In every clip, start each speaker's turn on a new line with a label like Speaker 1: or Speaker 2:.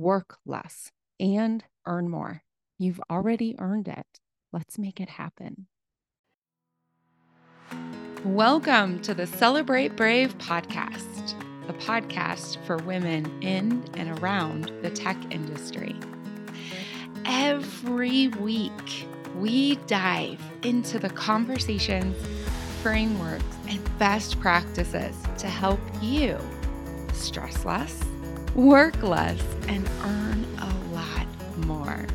Speaker 1: work less, and earn more. You've already earned it. Let's make it happen. Welcome to the Celebrate Brave podcast, a podcast for women in and around the tech industry. Every week, we dive into the conversations, frameworks, and best practices to help you stress less, work less, and earn a lot more.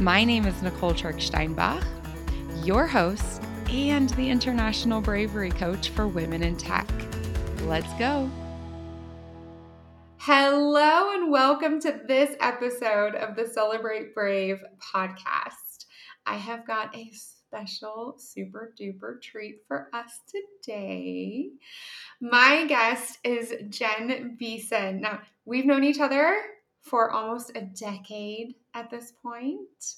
Speaker 1: My name is Nicole Trick Steinbach, your host and the International Bravery Coach for Women in Tech. Let's go. Hello, and welcome to this episode of the Celebrate Brave podcast. I have got a special, super duper treat for us today. My guest is Jen Beason. Now, we've known each other for almost a decade at this point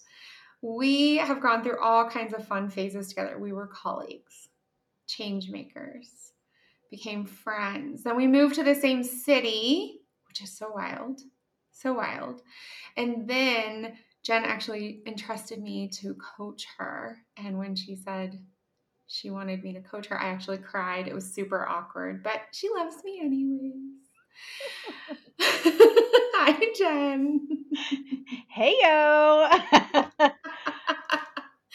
Speaker 1: we have gone through all kinds of fun phases together. We were colleagues, change makers, became friends. Then we moved to the same city, which is so wild, so wild. And then Jen actually entrusted me to coach her. And when she said she wanted me to coach her, I actually cried. It was super awkward, but she loves me anyways. Hi, Jen.
Speaker 2: Hey, yo.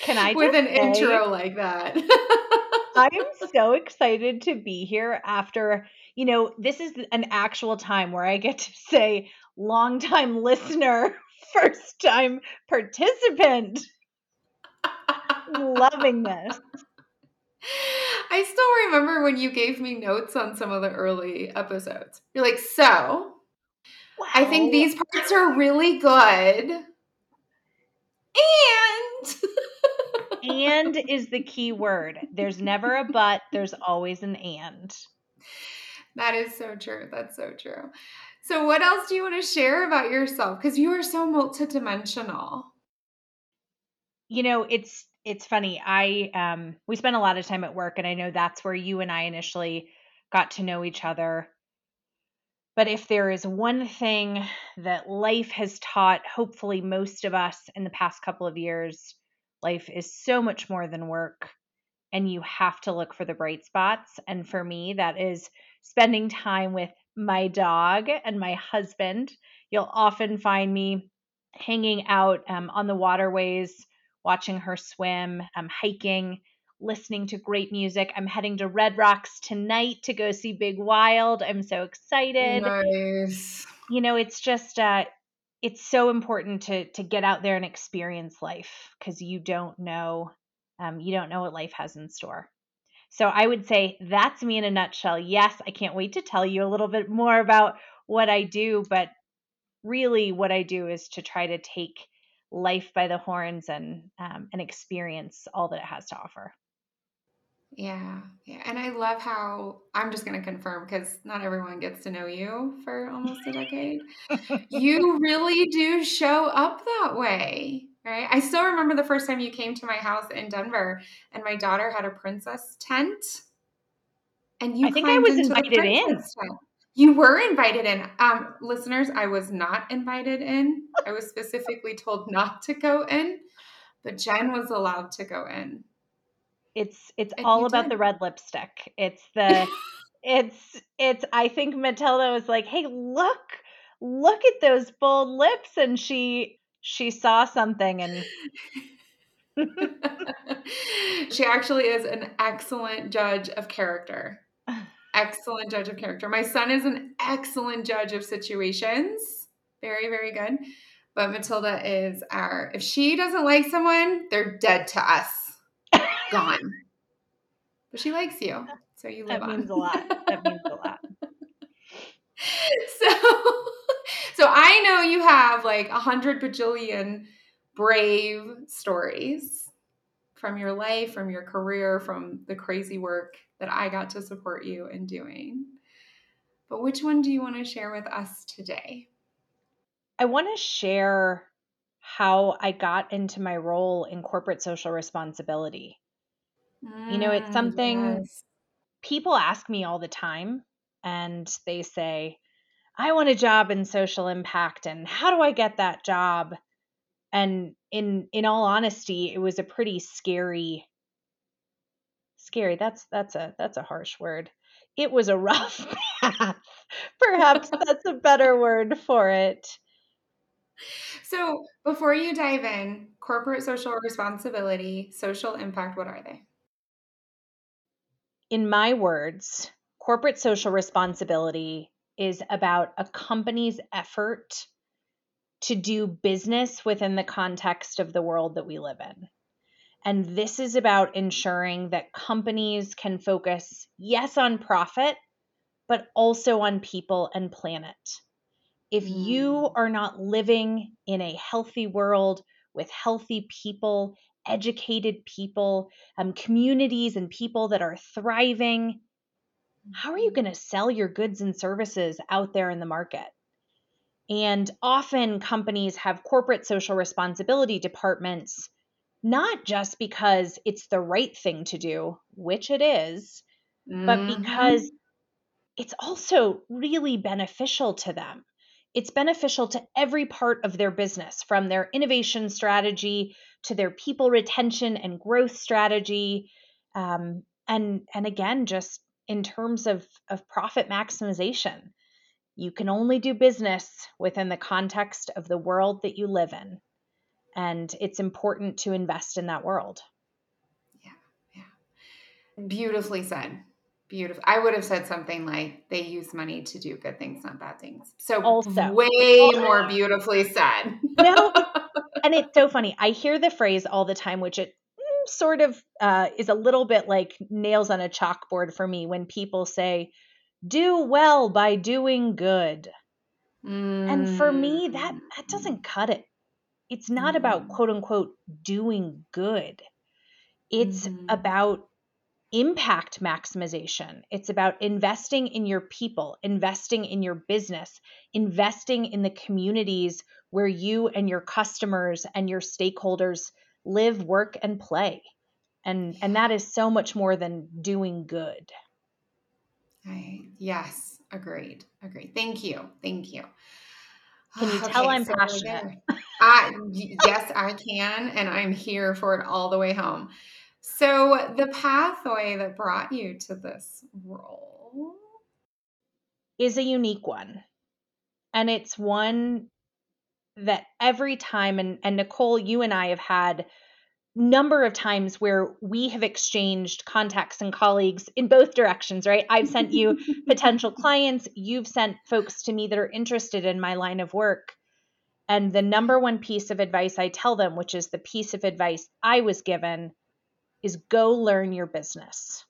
Speaker 2: Can I
Speaker 1: with an say, intro like that?
Speaker 2: I am so excited to be here after, you know, this is an actual time where I get to say long time listener, first time participant. Loving this.
Speaker 1: I still remember when you gave me notes on some of the early episodes. You're like, so wow. I think these parts are really good. And
Speaker 2: and is the key word. There's never a but, there's always an and.
Speaker 1: That is so true. That's so true. So, what else do you want to share about yourself? Because you are so multidimensional.
Speaker 2: You know, it's it's funny. I um we spend a lot of time at work, and I know that's where you and I initially got to know each other. But if there is one thing that life has taught, hopefully most of us in the past couple of years, Life is so much more than work, and you have to look for the bright spots. And for me, that is spending time with my dog and my husband. You'll often find me hanging out um, on the waterways, watching her swim, um, hiking, listening to great music. I'm heading to Red Rocks tonight to go see Big Wild. I'm so excited.
Speaker 1: Nice.
Speaker 2: You know, it's just uh, it's so important to to get out there and experience life because you don't know um, you don't know what life has in store so i would say that's me in a nutshell yes i can't wait to tell you a little bit more about what i do but really what i do is to try to take life by the horns and um, and experience all that it has to offer
Speaker 1: yeah, yeah. And I love how I'm just going to confirm because not everyone gets to know you for almost a decade. you really do show up that way, right? I still remember the first time you came to my house in Denver and my daughter had a princess tent. And you
Speaker 2: I think I was invited in. Tent.
Speaker 1: You were invited in. Um, listeners, I was not invited in. I was specifically told not to go in, but Jen was allowed to go in.
Speaker 2: It's it's and all about did. the red lipstick. It's the it's it's I think Matilda was like, "Hey, look, look at those bold lips and she she saw something and
Speaker 3: she actually is an excellent judge of character. Excellent judge of character. My son is an excellent judge of situations. Very, very good. But Matilda is our, if she doesn't like someone, they're dead to us. Gone. But she likes you. So you live
Speaker 2: that
Speaker 3: on.
Speaker 2: means a lot. That means a lot.
Speaker 3: so so I know you have like a hundred bajillion brave stories from your life, from your career, from the crazy work that I got to support you in doing. But which one do you want to share with us today?
Speaker 2: I want to share how I got into my role in corporate social responsibility. Mm, you know, it's mm, something yes. people ask me all the time, and they say, I want a job in social impact, and how do I get that job? And in in all honesty, it was a pretty scary scary. That's that's a that's a harsh word. It was a rough path. Perhaps that's a better word for it.
Speaker 3: So, before you dive in, corporate social responsibility, social impact, what are they?
Speaker 2: In my words, corporate social responsibility is about a company's effort to do business within the context of the world that we live in. And this is about ensuring that companies can focus, yes, on profit, but also on people and planet. If mm. you are not living in a healthy world with healthy people, educated people, um, communities, and people that are thriving, how are you going to sell your goods and services out there in the market? And often companies have corporate social responsibility departments not just because it's the right thing to do, which it is, mm-hmm. but because it's also really beneficial to them. It's beneficial to every part of their business, from their innovation strategy to their people retention and growth strategy, um, and and again, just in terms of of profit maximization. You can only do business within the context of the world that you live in and it's important to invest in that world.
Speaker 3: Yeah, yeah. Beautifully said. Beautiful. I would have said something like they use money to do good things, not bad things. So also, way also. more beautifully said.
Speaker 2: no, and it's so funny. I hear the phrase all the time, which it sort of uh, is a little bit like nails on a chalkboard for me when people say, "Do well by doing good." Mm. And for me, that that doesn't mm. cut it it's not about mm-hmm. quote unquote doing good. It's mm-hmm. about impact maximization. It's about investing in your people, investing in your business, investing in the communities where you and your customers and your stakeholders live, work and play. And and that is so much more than doing good.
Speaker 3: Right. Yes, agreed. Agreed. Thank you. Thank you.
Speaker 2: Can you tell I'm so passionate?
Speaker 3: I, yes, I can, and I'm here for it all the way home. So, the pathway that brought you to this role
Speaker 2: is a unique one. And it's one that every time, and, and Nicole, you and I have had number of times where we have exchanged contacts and colleagues in both directions, right? I've sent you potential clients, you've sent folks to me that are interested in my line of work. And the number one piece of advice I tell them, which is the piece of advice I was given, is go learn your business.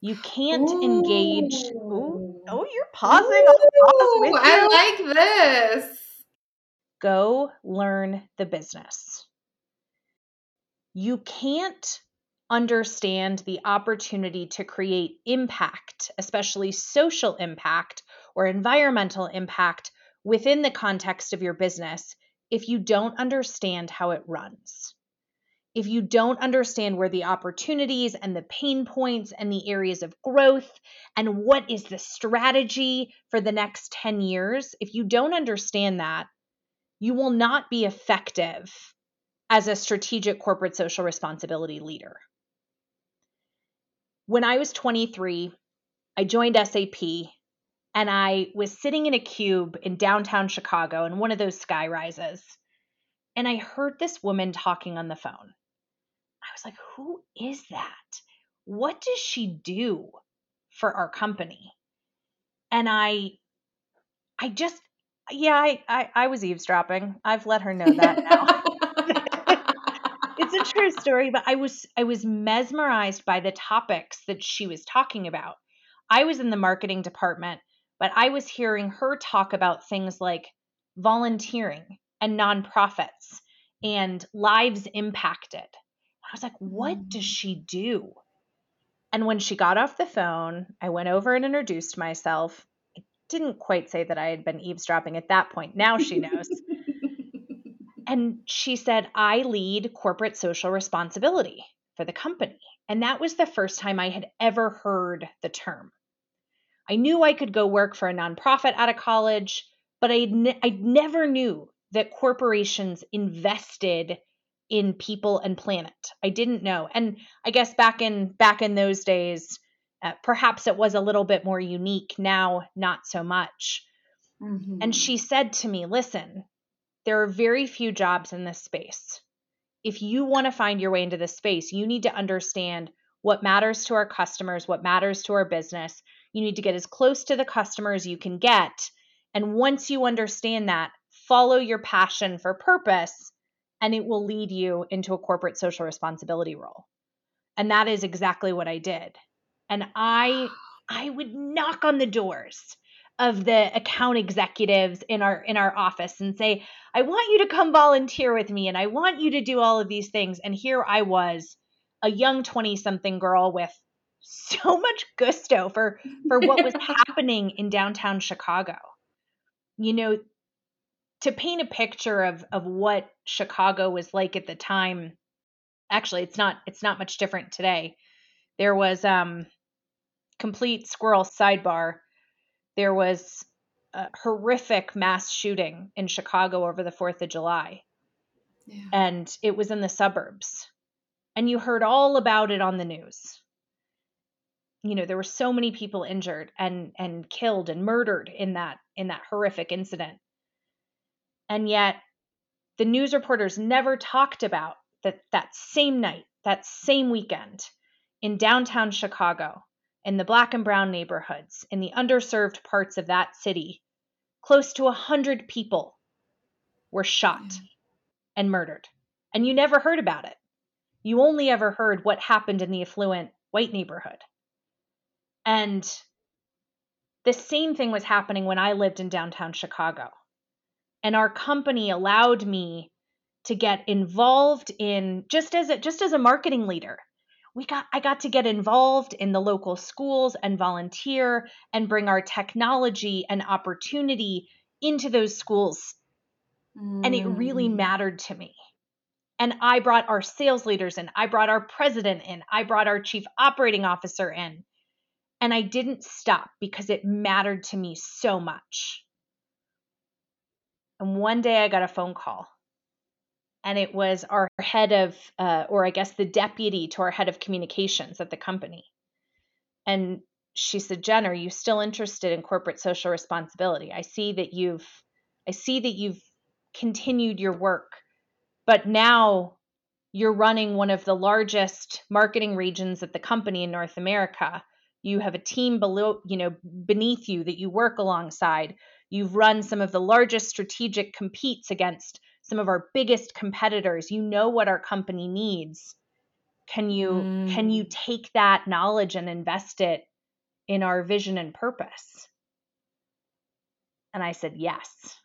Speaker 2: You can't Ooh. engage. Ooh, oh, you're pausing.
Speaker 3: Ooh, I like this.
Speaker 2: Go learn the business you can't understand the opportunity to create impact, especially social impact or environmental impact within the context of your business if you don't understand how it runs. If you don't understand where the opportunities and the pain points and the areas of growth and what is the strategy for the next 10 years, if you don't understand that, you will not be effective as a strategic corporate social responsibility leader. When I was 23, I joined SAP and I was sitting in a cube in downtown Chicago in one of those sky rises. And I heard this woman talking on the phone. I was like, who is that? What does she do for our company? And I I just yeah, I, I, I was eavesdropping. I've let her know that now. it's a true story, but I was I was mesmerized by the topics that she was talking about. I was in the marketing department, but I was hearing her talk about things like volunteering and nonprofits and lives impacted. I was like, what does mm. she do? And when she got off the phone, I went over and introduced myself didn't quite say that I had been eavesdropping at that point. Now she knows. and she said, I lead corporate social responsibility for the company. And that was the first time I had ever heard the term. I knew I could go work for a nonprofit out of college, but I ne- I never knew that corporations invested in people and planet. I didn't know. And I guess back in back in those days, uh, perhaps it was a little bit more unique. Now, not so much. Mm-hmm. And she said to me, Listen, there are very few jobs in this space. If you want to find your way into this space, you need to understand what matters to our customers, what matters to our business. You need to get as close to the customer as you can get. And once you understand that, follow your passion for purpose, and it will lead you into a corporate social responsibility role. And that is exactly what I did and I I would knock on the doors of the account executives in our in our office and say, "I want you to come volunteer with me and I want you to do all of these things." And here I was, a young 20-something girl with so much gusto for for what was happening in downtown Chicago. You know, to paint a picture of of what Chicago was like at the time, actually it's not it's not much different today. There was um complete squirrel sidebar, there was a horrific mass shooting in Chicago over the 4th of July. Yeah. And it was in the suburbs. And you heard all about it on the news. You know, there were so many people injured and and killed and murdered in that in that horrific incident. And yet the news reporters never talked about that that same night, that same weekend in downtown Chicago, in the black and brown neighborhoods, in the underserved parts of that city, close to a hundred people were shot and murdered. And you never heard about it. You only ever heard what happened in the affluent white neighborhood. And the same thing was happening when I lived in downtown Chicago. And our company allowed me to get involved in just as a, just as a marketing leader we got I got to get involved in the local schools and volunteer and bring our technology and opportunity into those schools. Mm. And it really mm. mattered to me. And I brought our sales leaders in, I brought our president in, I brought our chief operating officer in. And I didn't stop because it mattered to me so much. And one day I got a phone call and it was our head of, uh, or I guess the deputy to our head of communications at the company. And she said, Jen, are you still interested in corporate social responsibility? I see that you've, I see that you've continued your work, but now you're running one of the largest marketing regions at the company in North America. You have a team below, you know, beneath you that you work alongside. You've run some of the largest strategic competes against some of our biggest competitors you know what our company needs can you mm. can you mm. take that knowledge and invest it in our vision and purpose and i said yes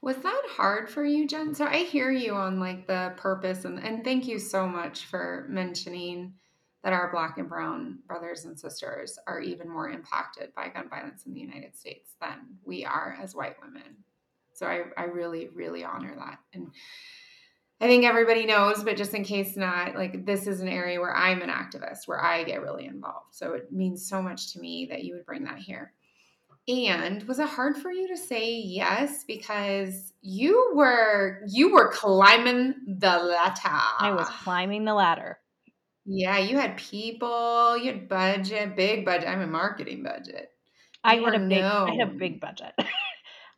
Speaker 3: was that hard for you jen so i hear you on like the purpose and, and thank you so much for mentioning that our black and brown brothers and sisters are even more impacted by gun violence in the united states than we are as white women so I, I really, really honor that. And I think everybody knows, but just in case not, like this is an area where I'm an activist, where I get really involved. So it means so much to me that you would bring that here. And was it hard for you to say yes because you were you were climbing the ladder?
Speaker 2: I was climbing the ladder.
Speaker 3: Yeah, you had people, you had budget, big budget. I'm a marketing budget.
Speaker 2: I had a big I had a big budget.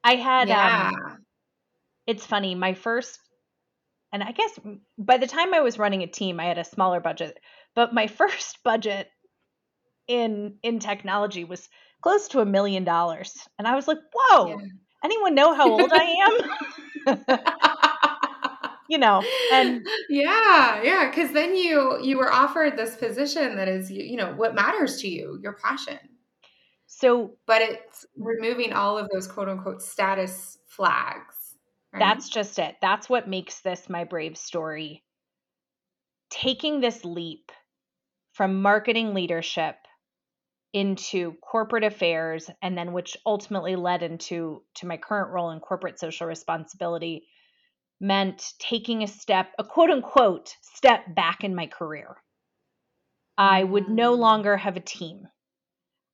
Speaker 2: I had yeah. um it's funny, my first and I guess by the time I was running a team, I had a smaller budget. But my first budget in in technology was close to a million dollars, and I was like, "Whoa! Yeah. Anyone know how old I am?" you know, and
Speaker 3: yeah, yeah, because then you you were offered this position that is you know what matters to you, your passion.
Speaker 2: So,
Speaker 3: but it's removing all of those quote unquote status flags
Speaker 2: Right? That's just it. That's what makes this my brave story. Taking this leap from marketing leadership into corporate affairs and then which ultimately led into to my current role in corporate social responsibility meant taking a step a quote unquote step back in my career i would no mm. longer have a team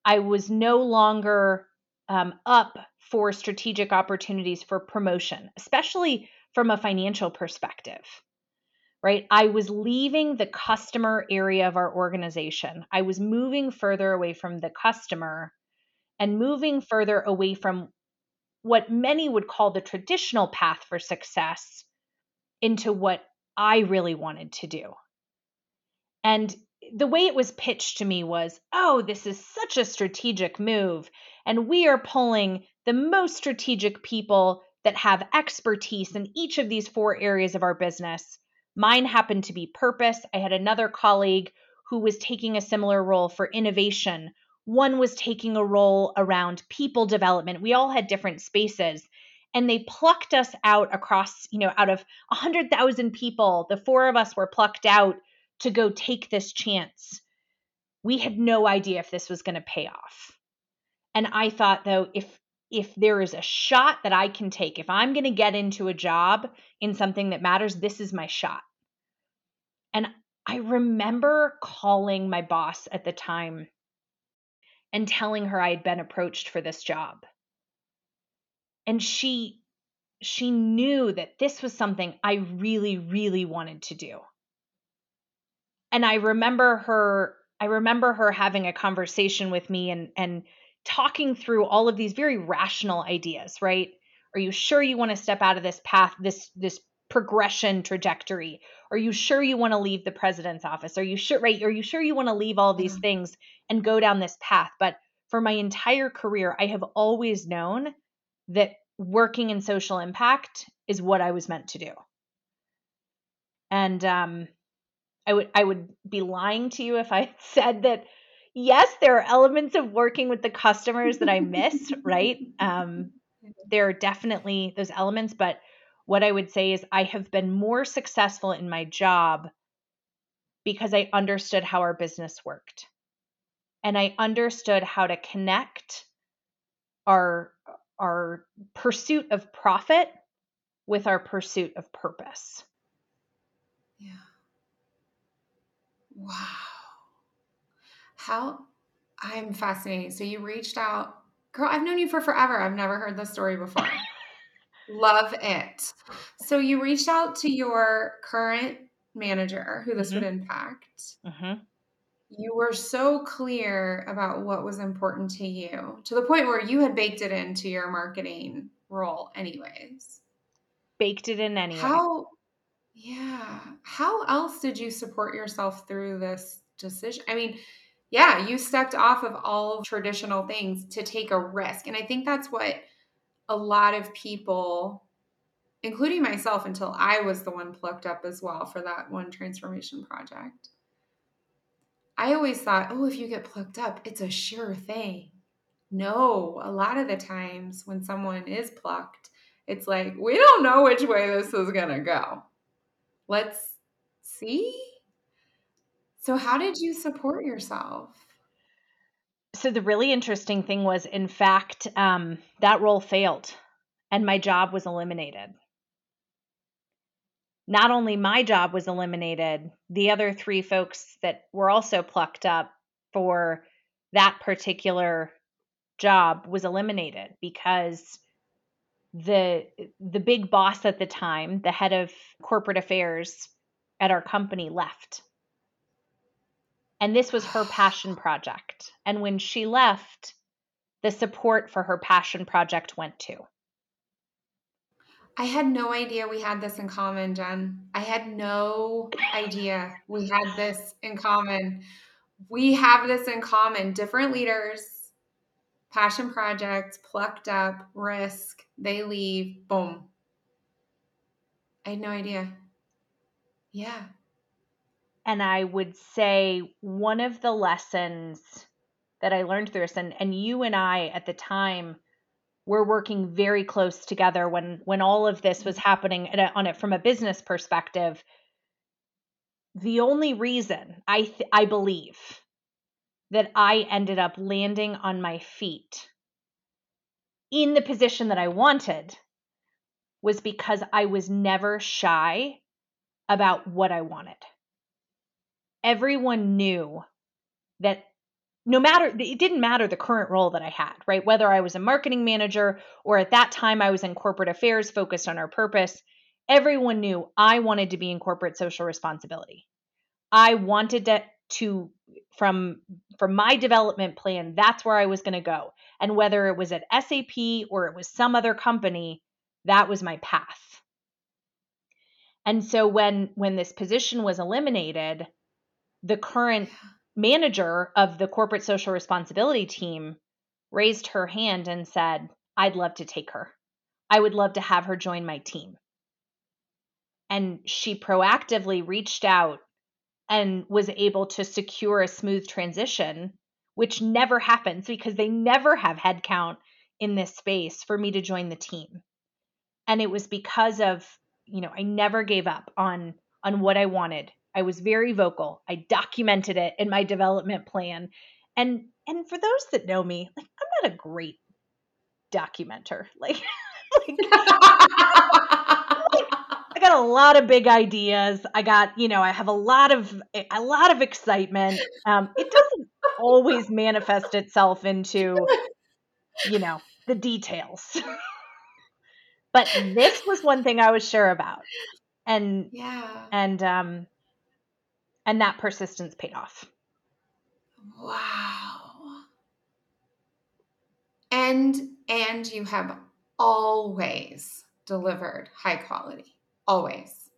Speaker 2: i was no longer um, up for strategic opportunities for promotion, especially from a financial perspective. Right? I was leaving the customer area of our organization. I was moving further away from the customer and moving further away from what many would call the traditional path for success into what I really wanted to do. And the way it was pitched to me was, oh, this is such a strategic move. And we are pulling the most strategic people that have expertise in each of these four areas of our business. Mine happened to be purpose. I had another colleague who was taking a similar role for innovation. One was taking a role around people development. We all had different spaces and they plucked us out across, you know, out of 100,000 people, the four of us were plucked out to go take this chance. We had no idea if this was going to pay off. And I thought though if if there is a shot that I can take, if I'm going to get into a job in something that matters, this is my shot. And I remember calling my boss at the time and telling her I had been approached for this job. And she she knew that this was something I really really wanted to do and I remember her I remember her having a conversation with me and and talking through all of these very rational ideas, right? Are you sure you want to step out of this path, this this progression trajectory? Are you sure you want to leave the president's office? Are you sure right? Are you sure you want to leave all these things and go down this path? But for my entire career, I have always known that working in social impact is what I was meant to do. And um I would I would be lying to you if I said that yes, there are elements of working with the customers that I miss, right? Um, there are definitely those elements, but what I would say is I have been more successful in my job because I understood how our business worked. And I understood how to connect our our pursuit of profit with our pursuit of purpose.
Speaker 3: Yeah. Wow. How I'm fascinated. So you reached out, girl, I've known you for forever. I've never heard this story before. Love it. So you reached out to your current manager who this mm-hmm. would impact. Mm-hmm. You were so clear about what was important to you to the point where you had baked it into your marketing role, anyways.
Speaker 2: Baked it in anyway.
Speaker 3: How yeah. How else did you support yourself through this decision? I mean, yeah, you stepped off of all traditional things to take a risk. And I think that's what a lot of people, including myself until I was the one plucked up as well for that one transformation project. I always thought, oh, if you get plucked up, it's a sure thing. No, a lot of the times when someone is plucked, it's like, we don't know which way this is going to go. Let's see. So, how did you support yourself?
Speaker 2: So, the really interesting thing was, in fact, um, that role failed and my job was eliminated. Not only my job was eliminated, the other three folks that were also plucked up for that particular job was eliminated because the the big boss at the time, the head of corporate affairs at our company left. And this was her passion project. And when she left, the support for her passion project went to.
Speaker 3: I had no idea we had this in common, Jen. I had no idea we had this in common. We have this in common. Different leaders, passion projects, plucked up, risk, they leave, boom. I had no idea. Yeah.
Speaker 2: And I would say one of the lessons that I learned through this, and, and you and I at the time were working very close together when when all of this was happening on it from a business perspective. The only reason I th- I believe that I ended up landing on my feet in the position that I wanted was because I was never shy about what I wanted. Everyone knew that no matter it didn't matter the current role that I had, right? Whether I was a marketing manager or at that time I was in corporate affairs focused on our purpose, everyone knew I wanted to be in corporate social responsibility. I wanted to, to from from my development plan, that's where I was going to go. And whether it was at SAP or it was some other company, that was my path. And so when when this position was eliminated, the current manager of the corporate social responsibility team raised her hand and said, "I'd love to take her. I would love to have her join my team." And she proactively reached out and was able to secure a smooth transition, which never happens because they never have headcount in this space for me to join the team. And it was because of you know, I never gave up on on what I wanted. I was very vocal. I documented it in my development plan. And and for those that know me, like I'm not a great documenter. Like, like, got a lot of big ideas. I got, you know, I have a lot of a lot of excitement. Um, it doesn't always manifest itself into, you know, the details. But this was one thing I was sure about. And
Speaker 3: yeah.
Speaker 2: And um and that persistence paid off.
Speaker 3: Wow. And and you have always delivered high quality. Always.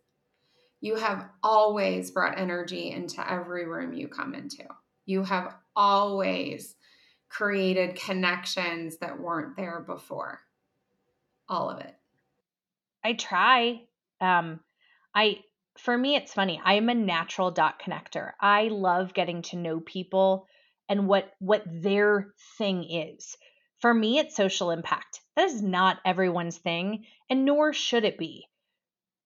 Speaker 3: You have always brought energy into every room you come into. You have always created connections that weren't there before. All of it.
Speaker 2: I try. Um, I for me it's funny. I'm a natural dot connector. I love getting to know people and what what their thing is. For me it's social impact. That is not everyone's thing and nor should it be.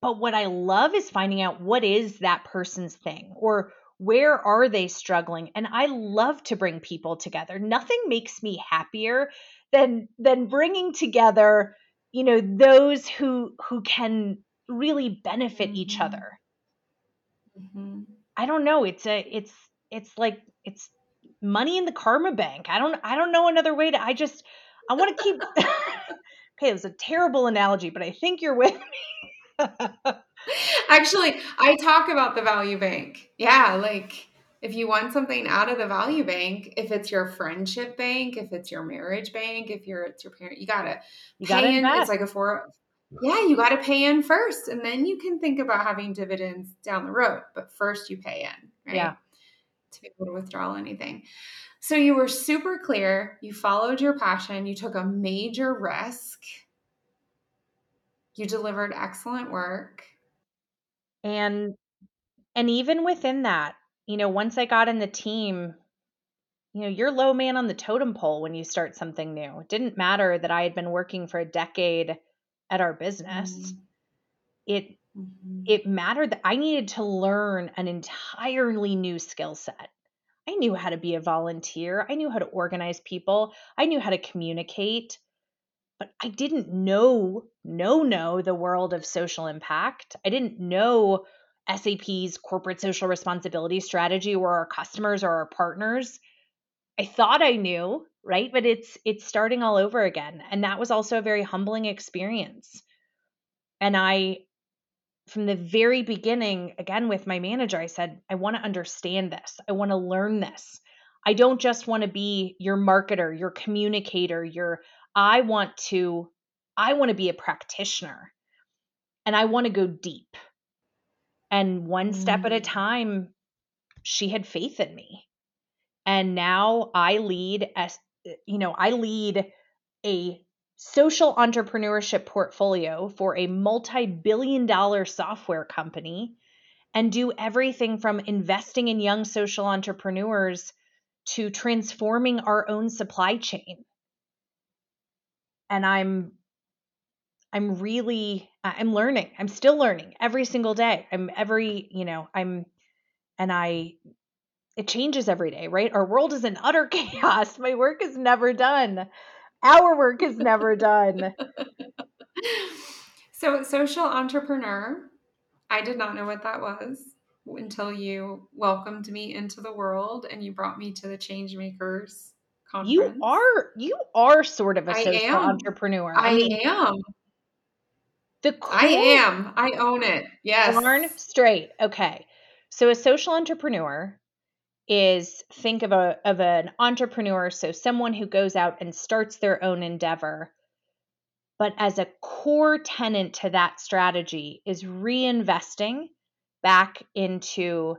Speaker 2: But what I love is finding out what is that person's thing or where are they struggling? And i love to bring people together. Nothing makes me happier than than bringing together you know those who who can really benefit mm-hmm. each other. Mm-hmm. i don't know. It's a it's it's like it's money in the karma bank. I don't i don't know another way to i just i want to keep okay it was a terrible analogy but i think you're with me
Speaker 3: actually i talk about the value bank yeah like if you want something out of the value bank, if it's your friendship bank, if it's your marriage bank, if you're it's your parent, you gotta
Speaker 2: you gotta
Speaker 3: in.
Speaker 2: Invest.
Speaker 3: It's like a four. Yeah, you got to pay in first, and then you can think about having dividends down the road. But first, you pay in, right?
Speaker 2: Yeah.
Speaker 3: To be able to withdraw anything. So you were super clear. You followed your passion. You took a major risk. You delivered excellent work.
Speaker 2: And and even within that, you know, once I got in the team, you know, you're low man on the totem pole when you start something new. It didn't matter that I had been working for a decade at our business. Mm-hmm. It mm-hmm. it mattered that I needed to learn an entirely new skill set. I knew how to be a volunteer. I knew how to organize people. I knew how to communicate. But I didn't know, no, no, the world of social impact. I didn't know SAP's corporate social responsibility strategy or our customers or our partners. I thought I knew, right? But it's it's starting all over again. And that was also a very humbling experience. And I from the very beginning, again with my manager, I said, I want to understand this. I want to learn this. I don't just want to be your marketer, your communicator, your I want to I want to be a practitioner and I want to go deep. And one mm. step at a mm. time, she had faith in me. And now I lead as you know, I lead a social entrepreneurship portfolio for a multi-billion dollar software company and do everything from investing in young social entrepreneurs to transforming our own supply chain. And I'm I'm really I'm learning. I'm still learning every single day. I'm every, you know, I'm and I it changes every day, right? Our world is in utter chaos. My work is never done. Our work is never done.
Speaker 3: so, social entrepreneur, I did not know what that was until you welcomed me into the world and you brought me to the change makers conference.
Speaker 2: You are you are sort of a social entrepreneur.
Speaker 3: I, I mean, am. The cool, I am. I own it. Yes.
Speaker 2: Darn straight. Okay. So a social entrepreneur is think of a of an entrepreneur, so someone who goes out and starts their own endeavor. But as a core tenant to that strategy is reinvesting back into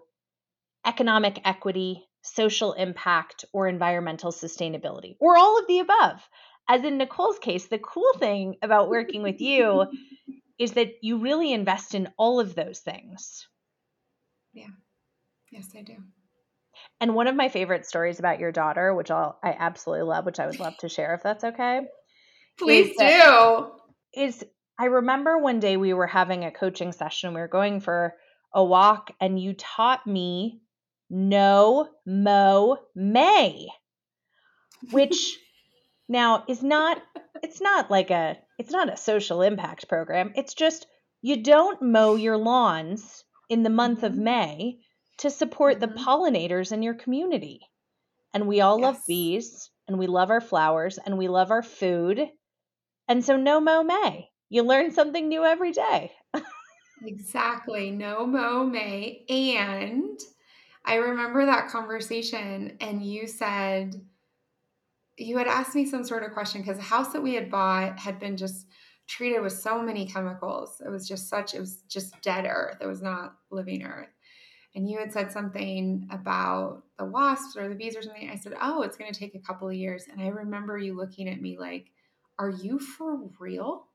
Speaker 2: economic equity, social impact, or environmental sustainability, or all of the above. As in Nicole's case, the cool thing about working with you is that you really invest in all of those things.
Speaker 3: Yeah. Yes, I do.
Speaker 2: And one of my favorite stories about your daughter, which I'll, I absolutely love, which I would love to share if that's okay.
Speaker 3: Please is do.
Speaker 2: is I remember one day we were having a coaching session. We were going for a walk, and you taught me no mow May, which now is not it's not like a it's not a social impact program. It's just you don't mow your lawns in the month of mm-hmm. May to support mm-hmm. the pollinators in your community. And we all yes. love bees and we love our flowers and we love our food. And so no mow May. You learn something new every day.
Speaker 3: exactly. No mow May. And I remember that conversation and you said, you had asked me some sort of question because the house that we had bought had been just treated with so many chemicals. It was just such, it was just dead earth. It was not living earth. And you had said something about the wasps or the bees or something. I said, Oh, it's going to take a couple of years. And I remember you looking at me like, Are you for real?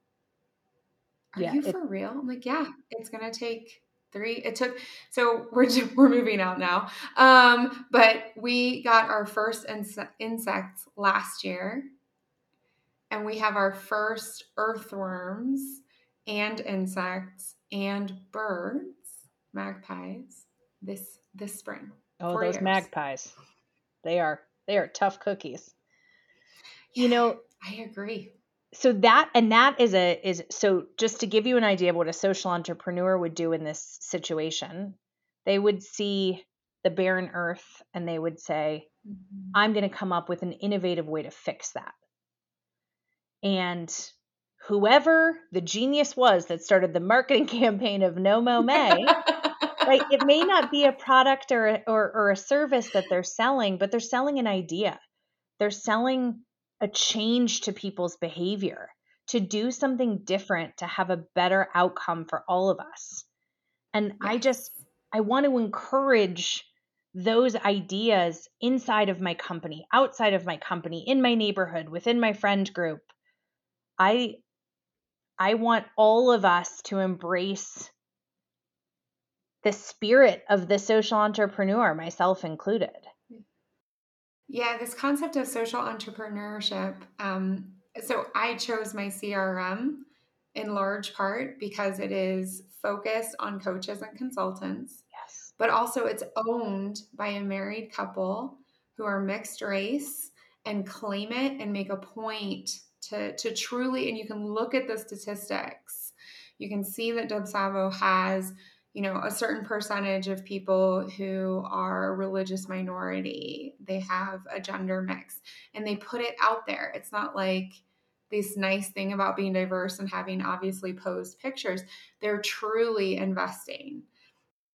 Speaker 3: Are yeah, you for real? I'm like, Yeah, it's going to take three. It took so we're we're moving out now. Um but we got our first inse- insects last year. And we have our first earthworms and insects and birds magpies this this spring.
Speaker 2: Oh those years. magpies. They are they are tough cookies. You know
Speaker 3: i agree
Speaker 2: so that and that is a is so just to give you an idea of what a social entrepreneur would do in this situation they would see the barren earth and they would say mm-hmm. i'm going to come up with an innovative way to fix that and whoever the genius was that started the marketing campaign of no mow May right it may not be a product or, or or a service that they're selling but they're selling an idea they're selling a change to people's behavior, to do something different, to have a better outcome for all of us. And. I just, I want to encourage those ideas inside of my company, outside of my company, in my neighborhood, within my friend group. I I want all of us to embrace the spirit of the social entrepreneur, myself included.
Speaker 3: Yeah, this concept of social entrepreneurship. Um, so I chose my CRM in large part because it is focused on coaches and consultants.
Speaker 2: Yes.
Speaker 3: But also it's owned by a married couple who are mixed race and claim it and make a point to, to truly, and you can look at the statistics. You can see that Dubsado has you know a certain percentage of people who are a religious minority they have a gender mix and they put it out there. It's not like this nice thing about being diverse and having obviously posed pictures. They're truly investing.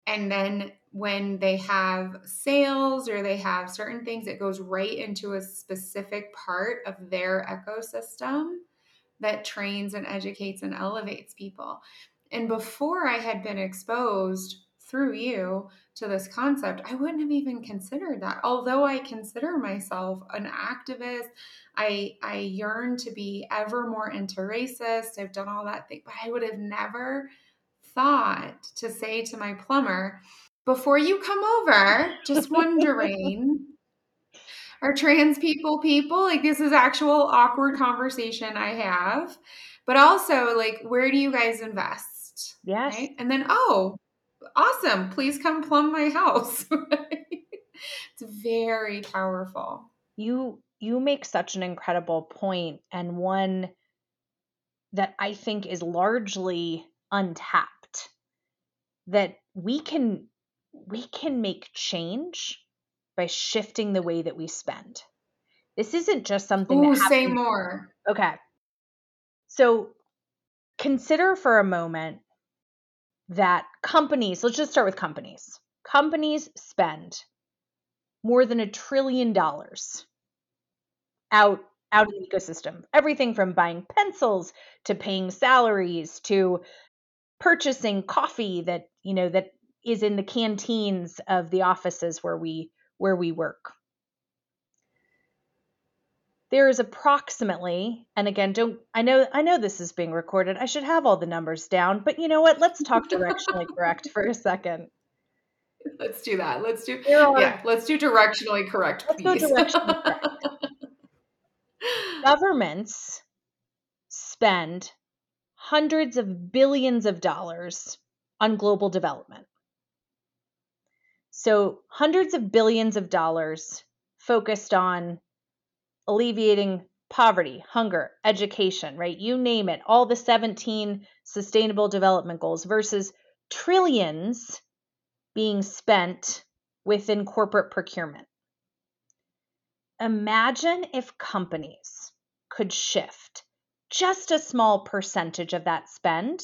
Speaker 3: And then when they have sales or they have certain things, it goes right into a specific part of their ecosystem that trains and educates and elevates people. And before I had been exposed through you to this concept, I wouldn't have even considered that. Although I consider myself an activist, I I yearn to be ever more anti-racist. I've done all that thing, but I would have never thought to say to my plumber, before you come over, just wondering are trans people people? Like this is actual awkward conversation I have. But also like where do you guys invest?
Speaker 2: Yes. Right?
Speaker 3: And then oh, awesome. Please come plumb my house. it's very powerful.
Speaker 2: You you make such an incredible point and one that I think is largely untapped that we can we can make change by shifting the way that we spend. This isn't just something
Speaker 3: Ooh, that say more.
Speaker 2: Okay. So consider for a moment that companies, let's just start with companies. Companies spend more than a trillion dollars out out of the ecosystem. Everything from buying pencils to paying salaries to purchasing coffee that, you know, that is in the canteens of the offices where we where we work. There is approximately, and again, don't I know I know this is being recorded. I should have all the numbers down, but you know what? Let's talk directionally correct for a second.
Speaker 3: Let's do that. Let's do are, yeah. Let's do directionally correct, please. Directionally correct.
Speaker 2: Governments spend hundreds of billions of dollars on global development. So, hundreds of billions of dollars focused on alleviating poverty, hunger, education, right? You name it, all the 17 sustainable development goals versus trillions being spent within corporate procurement. Imagine if companies could shift just a small percentage of that spend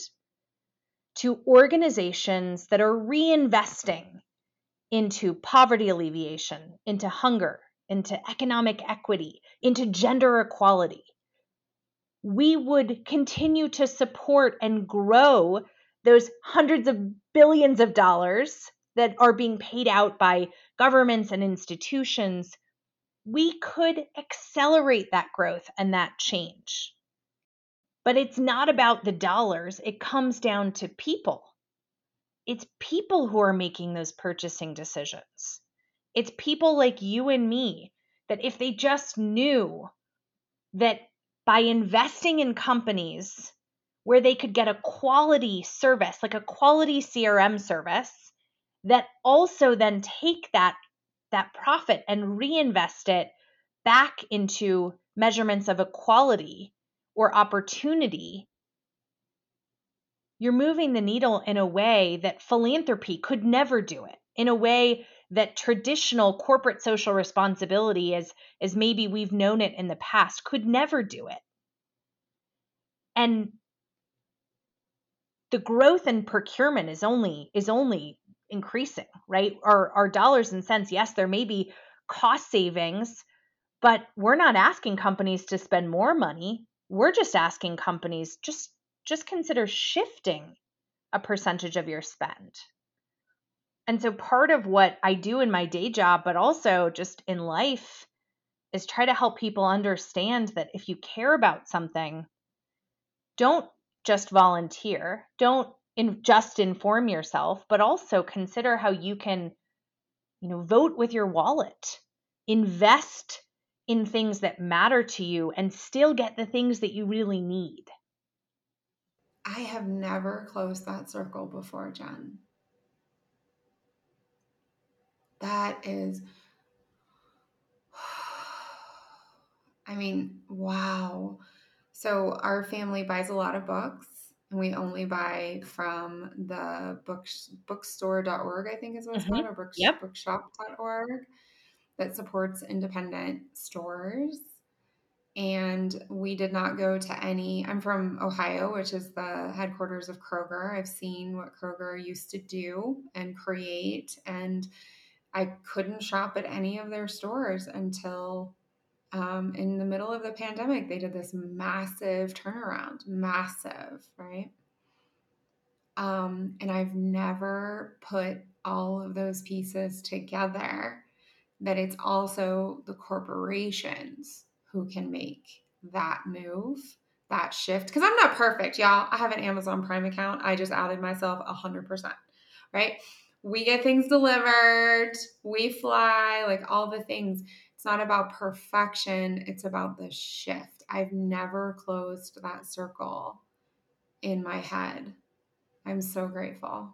Speaker 2: to organizations that are reinvesting into poverty alleviation, into hunger, into economic equity, into gender equality, we would continue to support and grow those hundreds of billions of dollars that are being paid out by governments and institutions. We could accelerate that growth and that change. But it's not about the dollars, it comes down to people it's people who are making those purchasing decisions. It's people like you and me that if they just knew that by investing in companies where they could get a quality service, like a quality CRM service, that also then take that that profit and reinvest it back into measurements of equality or opportunity you're moving the needle in a way that philanthropy could never do it, in a way that traditional corporate social responsibility, as, as maybe we've known it in the past, could never do it. And the growth in procurement is only is only increasing, right? Our our dollars and cents, yes, there may be cost savings, but we're not asking companies to spend more money. We're just asking companies just just consider shifting a percentage of your spend. And so part of what I do in my day job, but also just in life, is try to help people understand that if you care about something, don't just volunteer, don't in, just inform yourself, but also consider how you can, you know, vote with your wallet, invest in things that matter to you, and still get the things that you really need.
Speaker 3: I have never closed that circle before, Jen. That is, I mean, wow. So our family buys a lot of books and we only buy from the books bookstore.org, I think is what it's mm-hmm. called, or books, yep. bookshop.org that supports independent stores. and we did not go to any. I'm from Ohio, which is the headquarters of Kroger. I've seen what Kroger used to do and create, and I couldn't shop at any of their stores until um, in the middle of the pandemic. They did this massive turnaround, massive, right? Um, and I've never put all of those pieces together that it's also the corporations who can make that move, that shift. Because I'm not perfect, y'all. I have an Amazon Prime account. I just added myself 100%, right? We get things delivered, we fly, like all the things. It's not about perfection, it's about the shift. I've never closed that circle in my head. I'm so grateful.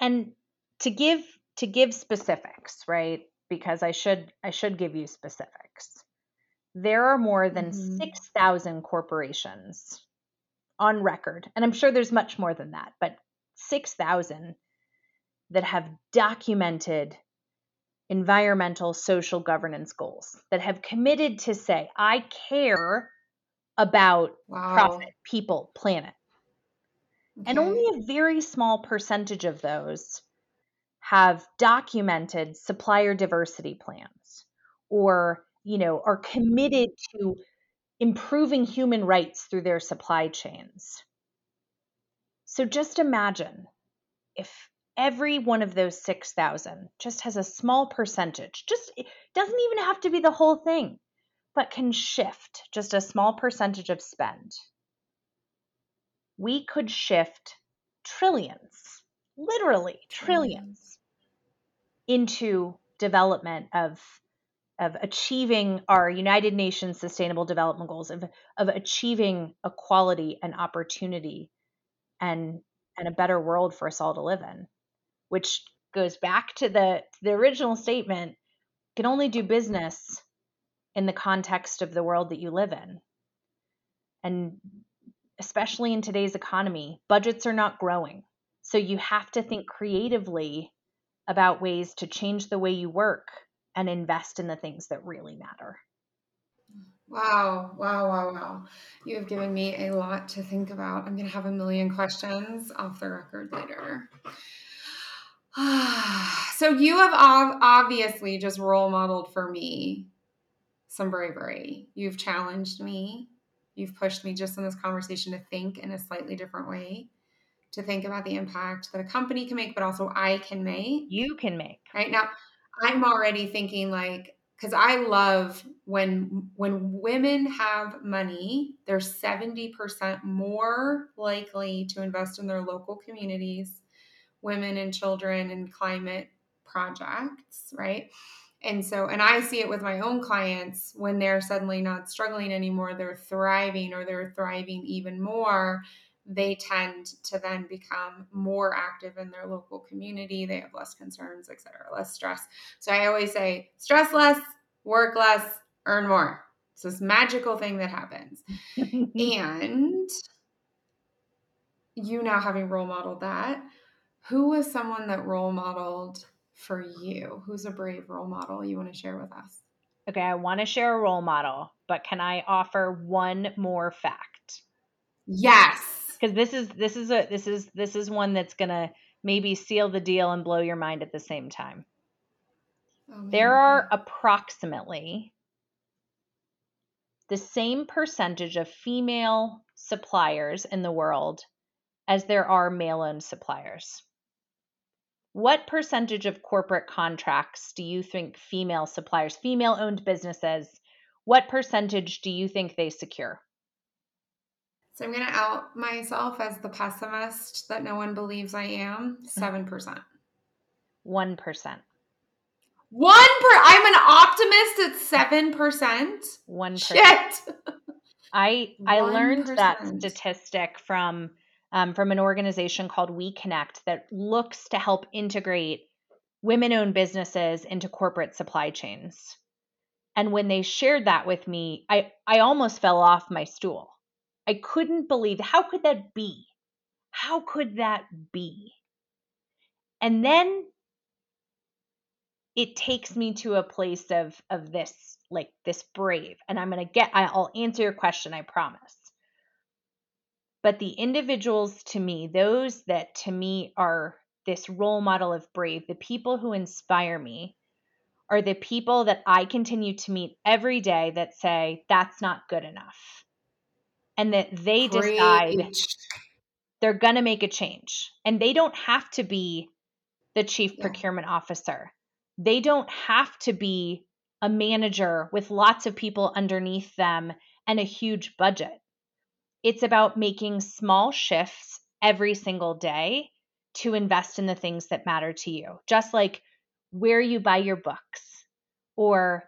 Speaker 2: And to give to give specifics, right? Because I should I should give you specifics. There are more than mm-hmm. 6,000 corporations on record, and I'm sure there's much more than that, but 6,000 that have documented environmental social governance goals that have committed to say I care about wow. profit, people, planet. Okay. And only a very small percentage of those have documented supplier diversity plans or, you know, are committed to improving human rights through their supply chains. So just imagine if every one of those 6,000 just has a small percentage, just doesn't even have to be the whole thing, but can shift just a small percentage of spend. We could shift trillions, literally trillions, into development of of achieving our United Nations Sustainable Development Goals, of of achieving equality and opportunity and and a better world for us all to live in, which goes back to the the original statement, can only do business in the context of the world that you live in. And especially in today's economy, budgets are not growing. So you have to think creatively about ways to change the way you work and invest in the things that really matter.
Speaker 3: Wow, wow, wow, wow. You have given me a lot to think about. I'm going to have a million questions off the record later. so, you have obviously just role modeled for me some bravery. You've challenged me You've pushed me just in this conversation to think in a slightly different way, to think about the impact that a company can make, but also I can make.
Speaker 2: You can make.
Speaker 3: Right now, I'm already thinking like, because I love when when women have money, they're 70% more likely to invest in their local communities, women and children and climate projects, right? And so, and I see it with my own clients when they're suddenly not struggling anymore, they're thriving or they're thriving even more. They tend to then become more active in their local community. They have less concerns, et cetera, less stress. So I always say stress less, work less, earn more. It's this magical thing that happens. and you now having role modeled that, who was someone that role modeled for you? Who's a brave role model you want to share with us?
Speaker 2: Okay, I want to share a role model, but can I offer one more fact?
Speaker 3: Yes.
Speaker 2: Cuz this is this is a this is this is one that's going to maybe seal the deal and blow your mind at the same time. Oh, there are approximately the same percentage of female suppliers in the world as there are male owned suppliers. What percentage of corporate contracts do you think female suppliers, female owned businesses, what percentage do you think they secure?
Speaker 3: So I'm going to out myself as the pessimist that no one believes I am 7%. 1%.
Speaker 2: 1%.
Speaker 3: Per I'm an optimist at 7%.
Speaker 2: 1%.
Speaker 3: Shit.
Speaker 2: I I learned that statistic from um, from an organization called We Connect that looks to help integrate women owned businesses into corporate supply chains. And when they shared that with me, I, I almost fell off my stool. I couldn't believe how could that be? How could that be? And then it takes me to a place of of this like this brave and i'm going to get i'll answer your question i promise but the individuals to me those that to me are this role model of brave the people who inspire me are the people that i continue to meet every day that say that's not good enough and that they Preach. decide they're going to make a change and they don't have to be the chief yeah. procurement officer they don't have to be a manager with lots of people underneath them and a huge budget. It's about making small shifts every single day to invest in the things that matter to you, just like where you buy your books or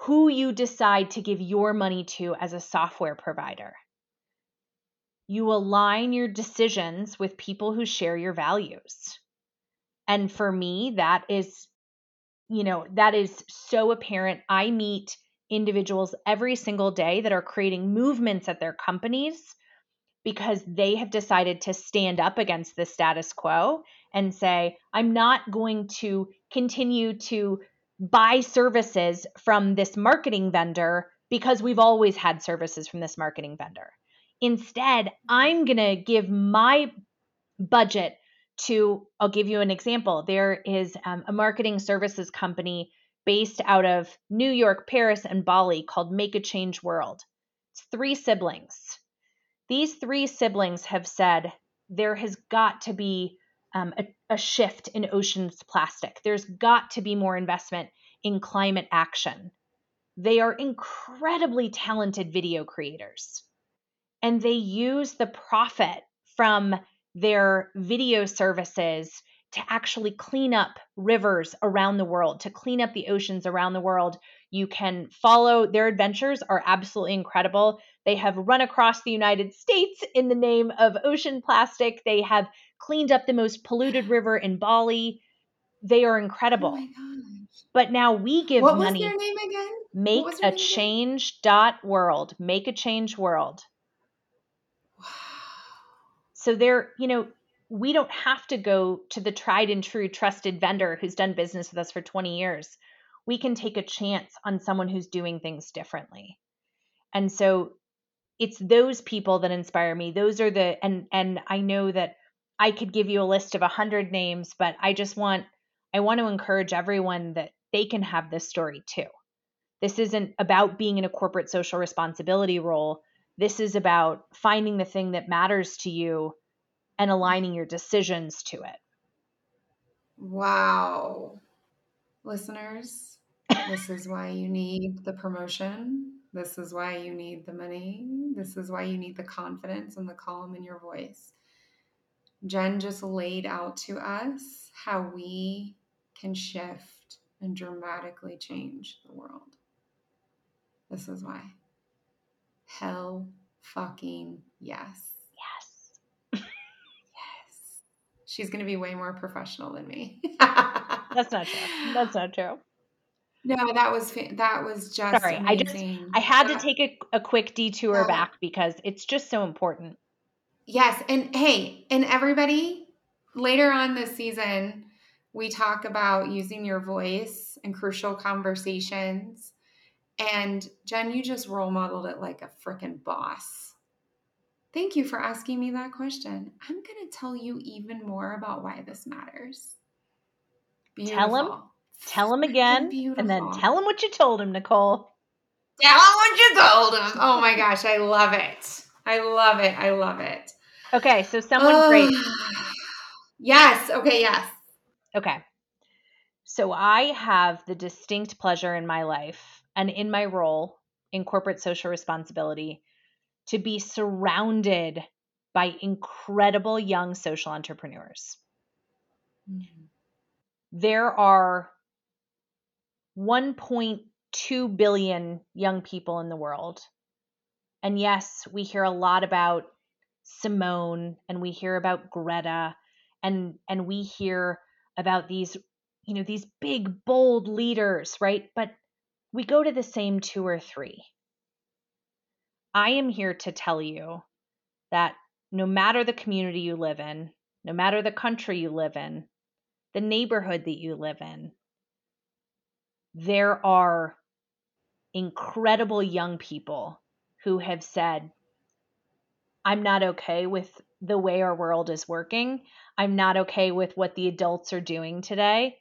Speaker 2: who you decide to give your money to as a software provider. You align your decisions with people who share your values. And for me, that is you know, that is so apparent. I meet individuals every single day that are creating movements at their companies because they have decided to stand up against the status quo and say, I'm not going to continue to buy services from this marketing vendor because we've always had services from this marketing vendor. Instead, I'm going to give my budget to i'll give you an example there is um, a marketing services company based out of new york paris and bali called make a change world. It's three siblings. These three siblings have said there has got to be um, a, a shift in oceans plastic. There's got to be more investment in climate action. They are incredibly talented video creators. And they use the profit from their video services to actually clean up rivers around the world, to clean up the oceans around the world. You can follow their adventures are absolutely incredible. They have run across the United States in the name of ocean plastic. They have cleaned up the most polluted river in Bali. They are oh incredible. Oh but now we give
Speaker 3: what
Speaker 2: money.
Speaker 3: What was their name again?
Speaker 2: Make a change dot world. Make a change world. Wow. So they're, you know, we don't have to go to the tried and true trusted vendor who's done business with us for 20 years. We can take a chance on someone who's doing things differently. And so it's those people that inspire me. Those are the and and I know that I could give you a list of a hundred names, but I just want I want to encourage everyone that they can have this story too. This isn't about being in a corporate social responsibility role. This is about finding the thing that matters to you and aligning your decisions to it.
Speaker 3: Wow. Listeners, this is why you need the promotion. This is why you need the money. This is why you need the confidence and the calm in your voice. Jen just laid out to us how we can shift and dramatically change the world. This is why. Hell fucking yes. She's going to be way more professional than me.
Speaker 2: That's not true. That's not true.
Speaker 3: No, that was that was just
Speaker 2: sorry. Amazing. I just I had to take a, a quick detour back because it's just so important.
Speaker 3: Yes, and hey, and everybody, later on this season, we talk about using your voice in crucial conversations and Jen, you just role modeled it like a freaking boss. Thank you for asking me that question. I'm going to tell you even more about why this matters.
Speaker 2: Beautiful. Tell him. Tell him again, Beautiful. and then tell him what you told him, Nicole.
Speaker 3: Tell him what you told him. Oh my gosh, I love it. I love it. I love it.
Speaker 2: Okay, so someone uh, great.
Speaker 3: Yes. Okay. Yes.
Speaker 2: Okay. So I have the distinct pleasure in my life and in my role in corporate social responsibility to be surrounded by incredible young social entrepreneurs. Mm-hmm. There are 1.2 billion young people in the world. And yes, we hear a lot about Simone and we hear about Greta and and we hear about these you know these big bold leaders, right? But we go to the same two or three. I am here to tell you that no matter the community you live in, no matter the country you live in, the neighborhood that you live in, there are incredible young people who have said, I'm not okay with the way our world is working. I'm not okay with what the adults are doing today.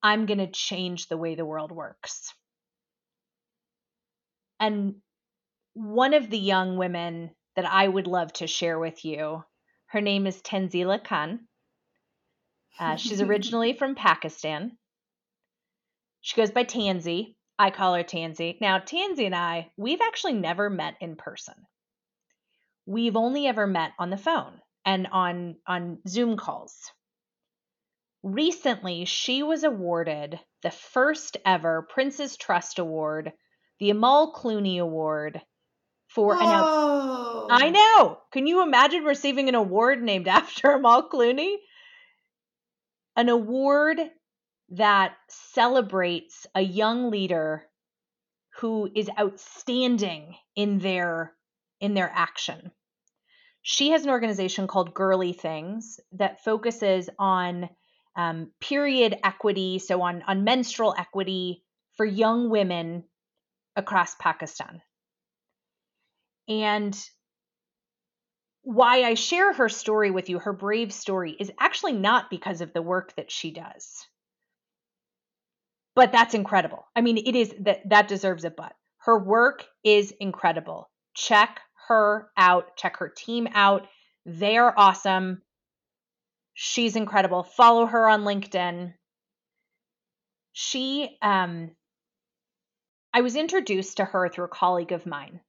Speaker 2: I'm going to change the way the world works. And one of the young women that I would love to share with you, her name is Tanzila Khan. Uh, she's originally from Pakistan. She goes by Tanzi. I call her Tanzi. Now, Tanzi and I, we've actually never met in person. We've only ever met on the phone and on on Zoom calls. Recently, she was awarded the first ever Prince's Trust Award, the Amal Clooney Award for an out- I know. Can you imagine receiving an award named after Amal Clooney? An award that celebrates a young leader who is outstanding in their in their action. She has an organization called Girly Things that focuses on um, period equity, so on on menstrual equity for young women across Pakistan. And why I share her story with you, her brave story, is actually not because of the work that she does. But that's incredible. I mean, it is that that deserves a but. Her work is incredible. Check her out, check her team out. They're awesome. She's incredible. Follow her on LinkedIn. She um I was introduced to her through a colleague of mine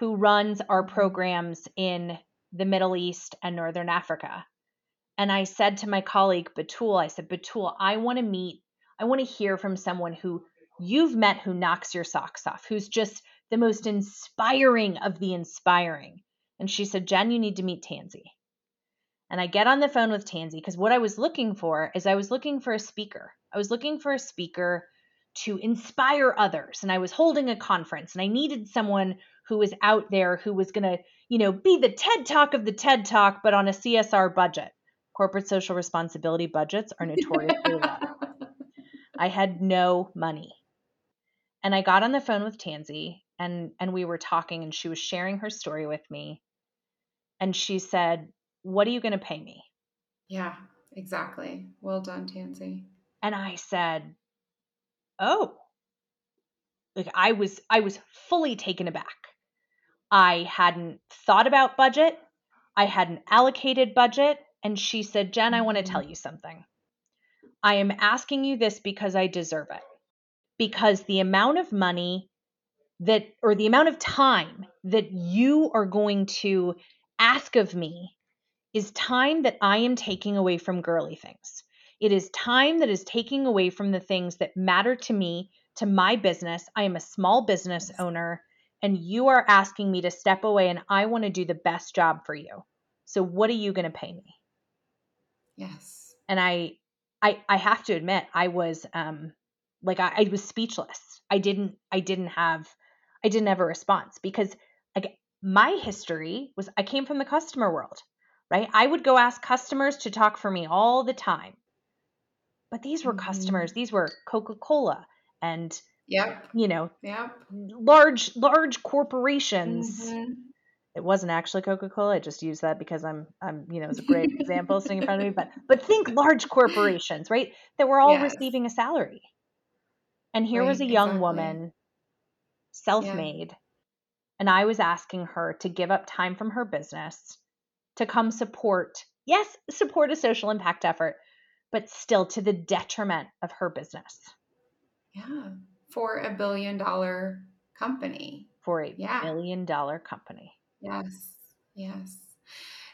Speaker 2: who runs our programs in the Middle East and Northern Africa. And I said to my colleague Batul, I said, Batul, I want to meet, I want to hear from someone who you've met who knocks your socks off, who's just the most inspiring of the inspiring. And she said, Jen, you need to meet Tanzi. And I get on the phone with Tanzi because what I was looking for is I was looking for a speaker. I was looking for a speaker to inspire others. And I was holding a conference and I needed someone who was out there who was going to, you know, be the TED Talk of the TED Talk, but on a CSR budget. Corporate social responsibility budgets are notoriously low. I had no money. And I got on the phone with Tanzi and and we were talking and she was sharing her story with me. And she said, "What are you going to pay me?"
Speaker 3: Yeah, exactly. Well done, Tanzi.
Speaker 2: And I said, "Oh." Like I was I was fully taken aback. I hadn't thought about budget. I hadn't allocated budget. And she said, Jen, I want to tell mm-hmm. you something. I am asking you this because I deserve it. Because the amount of money that, or the amount of time that you are going to ask of me is time that I am taking away from girly things. It is time that is taking away from the things that matter to me, to my business. I am a small business owner and you are asking me to step away and I want to do the best job for you. So what are you going to pay me?
Speaker 3: Yes.
Speaker 2: And I I I have to admit I was um like I, I was speechless. I didn't I didn't have I didn't have a response because like my history was I came from the customer world, right? I would go ask customers to talk for me all the time. But these were mm-hmm. customers, these were Coca-Cola and
Speaker 3: Yep.
Speaker 2: You know,
Speaker 3: yep.
Speaker 2: large large corporations. Mm-hmm. It wasn't actually Coca-Cola. I just used that because I'm I'm you know, it's a great example sitting in front of me, but but think large corporations, right? That were all yes. receiving a salary. And here right, was a young exactly. woman self-made. Yeah. And I was asking her to give up time from her business to come support, yes, support a social impact effort, but still to the detriment of her business.
Speaker 3: Yeah for a billion dollar company.
Speaker 2: For a yeah. billion dollar company.
Speaker 3: Yes. Yes.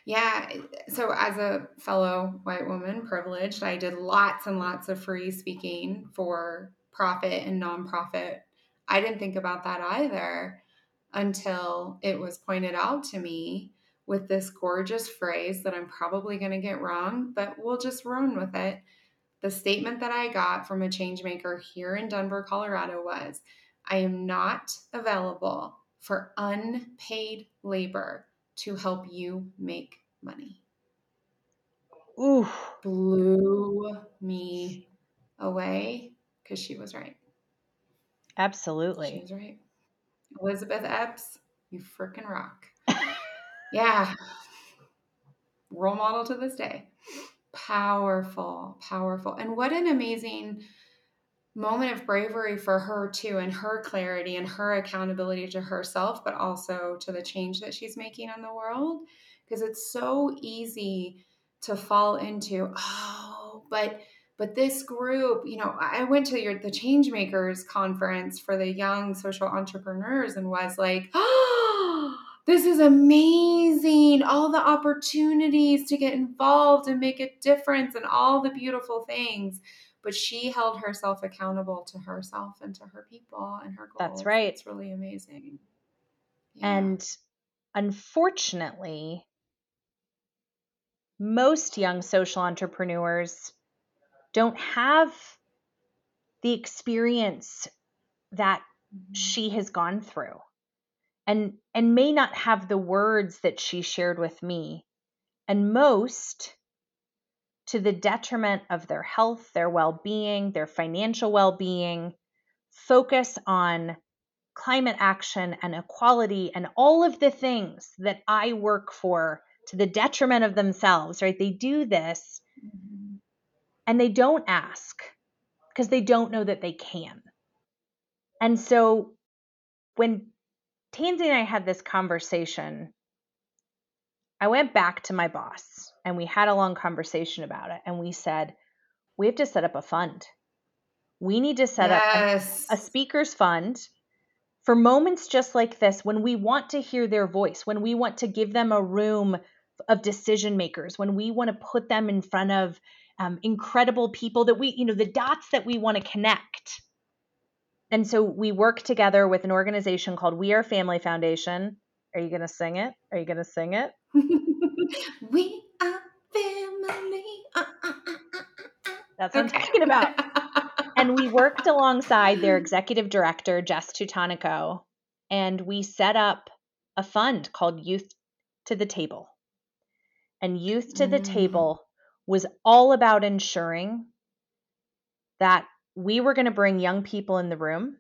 Speaker 3: Yeah. So, as a fellow white woman, privileged, I did lots and lots of free speaking for profit and nonprofit. I didn't think about that either until it was pointed out to me with this gorgeous phrase that I'm probably going to get wrong, but we'll just run with it the statement that I got from a change maker here in Denver, Colorado was I am not available for unpaid labor to help you make money.
Speaker 2: Ooh.
Speaker 3: Blew me away because she was right.
Speaker 2: Absolutely.
Speaker 3: She's right. Elizabeth Epps, you freaking rock. yeah. Role model to this day. Powerful, powerful. And what an amazing moment of bravery for her too and her clarity and her accountability to herself but also to the change that she's making in the world because it's so easy to fall into oh but but this group you know i went to your the change makers conference for the young social entrepreneurs and was like oh this is amazing all the opportunities to get involved and make a difference and all the beautiful things but she held herself accountable to herself and to her people and her goals.
Speaker 2: That's right.
Speaker 3: It's really amazing.
Speaker 2: Yeah. And unfortunately, most young social entrepreneurs don't have the experience that mm-hmm. she has gone through and and may not have the words that she shared with me and most to the detriment of their health, their well being, their financial well being, focus on climate action and equality and all of the things that I work for to the detriment of themselves, right? They do this mm-hmm. and they don't ask because they don't know that they can. And so when Tanzi and I had this conversation, I went back to my boss and we had a long conversation about it. And we said, we have to set up a fund. We need to set yes. up a, a speaker's fund for moments just like this when we want to hear their voice, when we want to give them a room of decision makers, when we want to put them in front of um, incredible people that we, you know, the dots that we want to connect. And so we work together with an organization called We Are Family Foundation. Are you going to sing it? Are you going to sing it?
Speaker 3: we are family. Uh, uh,
Speaker 2: uh, That's what okay. I'm talking about. and we worked alongside their executive director, Jess Tutonico, and we set up a fund called Youth to the Table. And Youth to the mm. Table was all about ensuring that we were going to bring young people in the room.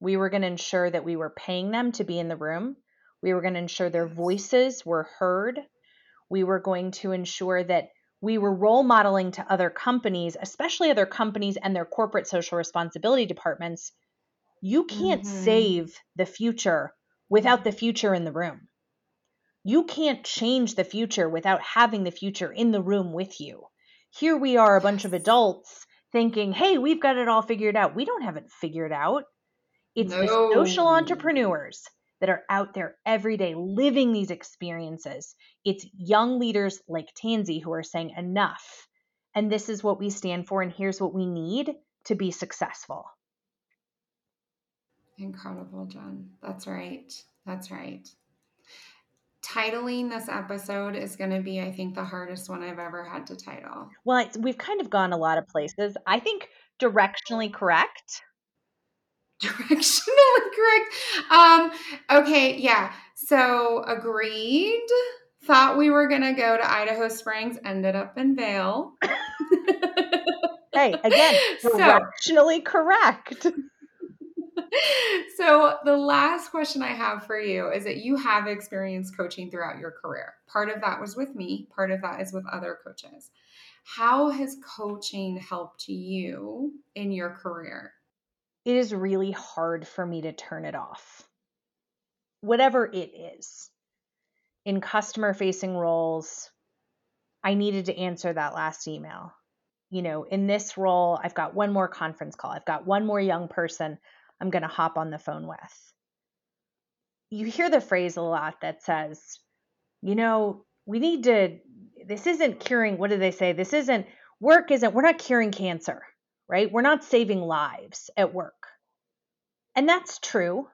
Speaker 2: We were going to ensure that we were paying them to be in the room. We were going to ensure their voices were heard we were going to ensure that we were role modeling to other companies, especially other companies and their corporate social responsibility departments. You can't mm-hmm. save the future without the future in the room. You can't change the future without having the future in the room with you. Here we are, a bunch of adults thinking, hey, we've got it all figured out. We don't have it figured out. It's no. the social entrepreneurs that are out there every day living these experiences. It's young leaders like Tanzi who are saying enough. And this is what we stand for, and here's what we need to be successful.
Speaker 3: Incredible, Jen. That's right. That's right. Titling this episode is going to be, I think, the hardest one I've ever had to title.
Speaker 2: Well, we've kind of gone a lot of places. I think directionally correct
Speaker 3: directionally correct. Um, okay, yeah. So agreed. Thought we were gonna go to Idaho Springs, ended up in Vail.
Speaker 2: hey, again, directionally so, correct.
Speaker 3: so the last question I have for you is that you have experienced coaching throughout your career. Part of that was with me, part of that is with other coaches. How has coaching helped you in your career?
Speaker 2: it is really hard for me to turn it off. Whatever it is. In customer facing roles, I needed to answer that last email. You know, in this role, I've got one more conference call, I've got one more young person I'm going to hop on the phone with. You hear the phrase a lot that says, you know, we need to, this isn't curing, what do they say? This isn't, work isn't, we're not curing cancer right? We're not saving lives at work. And that's true.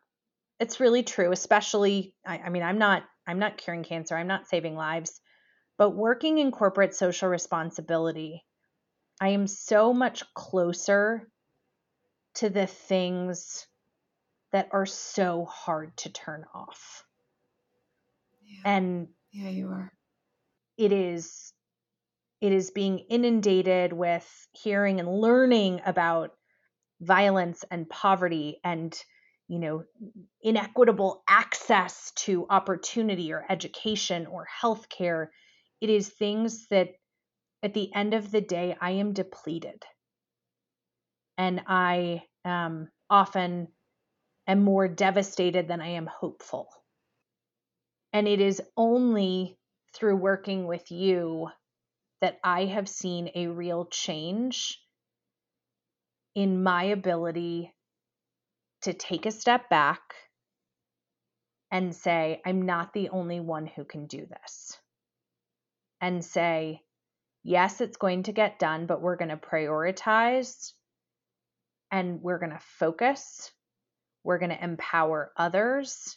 Speaker 2: It's really true, especially I, I mean, I'm not I'm not curing cancer, I'm not saving lives, but working in corporate social responsibility, I am so much closer to the things that are so hard to turn off.
Speaker 3: Yeah.
Speaker 2: And
Speaker 3: yeah, you are.
Speaker 2: It is it is being inundated with hearing and learning about violence and poverty and you know inequitable access to opportunity or education or healthcare it is things that at the end of the day i am depleted and i um, often am more devastated than i am hopeful and it is only through working with you that i have seen a real change in my ability to take a step back and say, I'm not the only one who can do this. And say, yes, it's going to get done, but we're going to prioritize and we're going to focus. We're going to empower others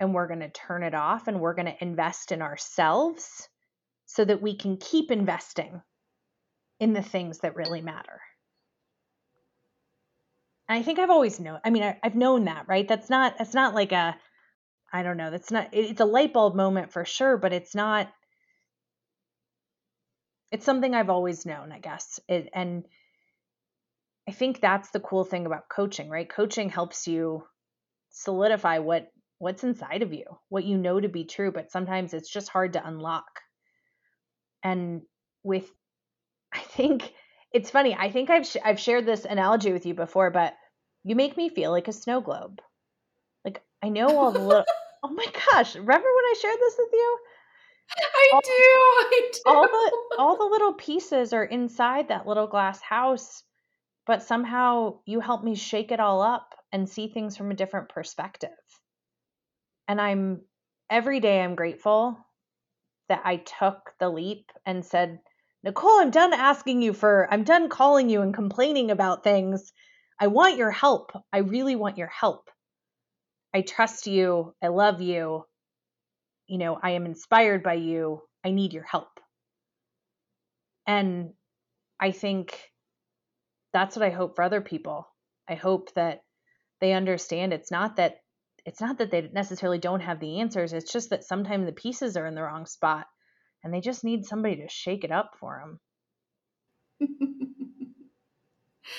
Speaker 2: and we're going to turn it off and we're going to invest in ourselves so that we can keep investing in the things that really matter. And I think I've always known. I mean, I, have known that, right? That's not. It's not like a. I don't know. That's not. It's a light bulb moment for sure, but it's not. It's something I've always known, I guess. It, and I think that's the cool thing about coaching, right? Coaching helps you solidify what what's inside of you, what you know to be true, but sometimes it's just hard to unlock. And with I think it's funny. I think I've sh- I've shared this analogy with you before, but you make me feel like a snow globe. Like I know all the little. oh my gosh! Remember when I shared this with you?
Speaker 3: I all, do. I do.
Speaker 2: All the all the little pieces are inside that little glass house, but somehow you help me shake it all up and see things from a different perspective. And I'm every day I'm grateful that I took the leap and said, Nicole, I'm done asking you for, I'm done calling you and complaining about things. I want your help. I really want your help. I trust you. I love you. You know, I am inspired by you. I need your help. And I think that's what I hope for other people. I hope that they understand it's not that it's not that they necessarily don't have the answers. It's just that sometimes the pieces are in the wrong spot and they just need somebody to shake it up for them.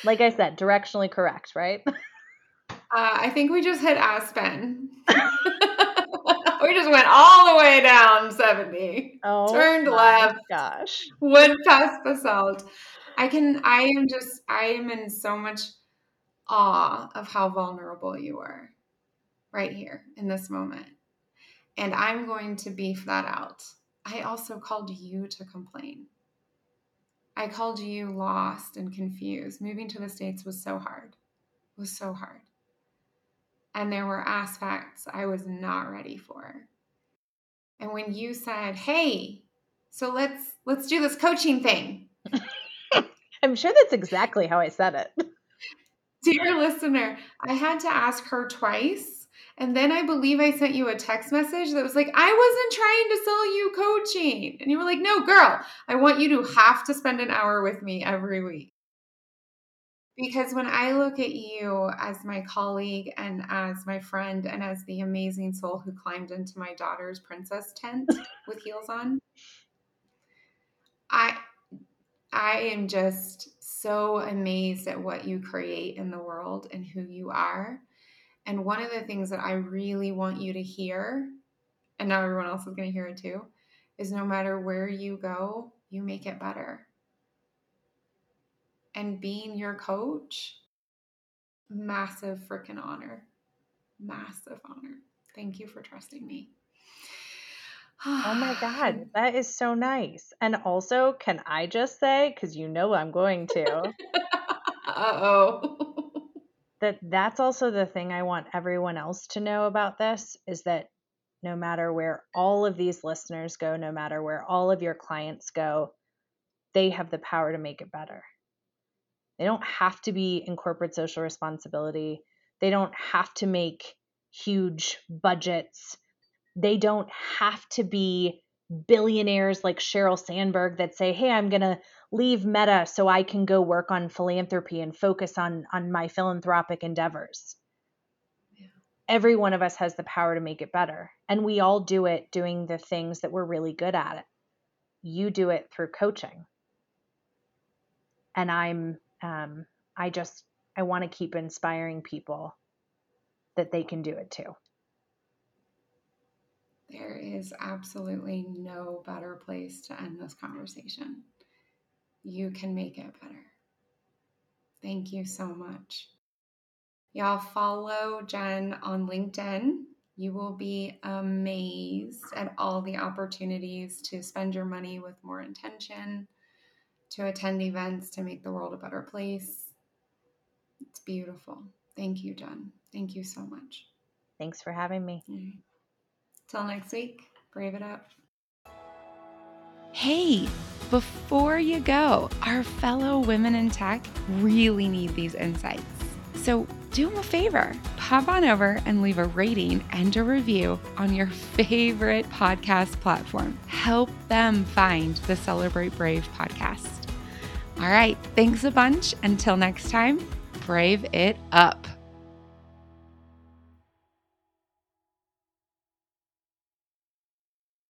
Speaker 2: like I said, directionally correct, right?
Speaker 3: Uh, I think we just hit Aspen. we just went all the way down 70.
Speaker 2: Oh,
Speaker 3: turned left.
Speaker 2: Gosh.
Speaker 3: Went past Basalt. I can, I am just, I am in so much awe of how vulnerable you are right here in this moment. And I'm going to beef that out. I also called you to complain. I called you lost and confused. Moving to the States was so hard, it was so hard. And there were aspects I was not ready for. And when you said, "Hey, so let's let's do this coaching thing."
Speaker 2: I'm sure that's exactly how I said it.
Speaker 3: Dear listener, I had to ask her twice and then I believe I sent you a text message that was like, I wasn't trying to sell you coaching. And you were like, no, girl, I want you to have to spend an hour with me every week. Because when I look at you as my colleague and as my friend and as the amazing soul who climbed into my daughter's princess tent with heels on, I I am just so amazed at what you create in the world and who you are and one of the things that I really want you to hear, and now everyone else is going to hear it too, is no matter where you go, you make it better. And being your coach, massive freaking honor. Massive honor. Thank you for trusting me.
Speaker 2: Oh my God, that is so nice. And also, can I just say, because you know I'm going to.
Speaker 3: uh oh.
Speaker 2: that that's also the thing I want everyone else to know about this is that no matter where all of these listeners go, no matter where all of your clients go, they have the power to make it better. They don't have to be in corporate social responsibility. They don't have to make huge budgets. They don't have to be billionaires like Sheryl Sandberg that say, "Hey, I'm going to leave Meta so I can go work on philanthropy and focus on on my philanthropic endeavors." Yeah. Every one of us has the power to make it better, and we all do it doing the things that we're really good at. You do it through coaching, and I'm um, I just I want to keep inspiring people that they can do it too.
Speaker 3: There is absolutely no better place to end this conversation. You can make it better. Thank you so much. Y'all follow Jen on LinkedIn. You will be amazed at all the opportunities to spend your money with more intention, to attend events to make the world a better place. It's beautiful. Thank you, Jen. Thank you so much.
Speaker 2: Thanks for having me. Mm-hmm.
Speaker 3: Till next week, brave it up.
Speaker 1: Hey, before you go, our fellow women in tech really need these insights. So do them a favor pop on over and leave a rating and a review on your favorite podcast platform. Help them find the Celebrate Brave podcast. All right, thanks a bunch. Until next time, brave it up.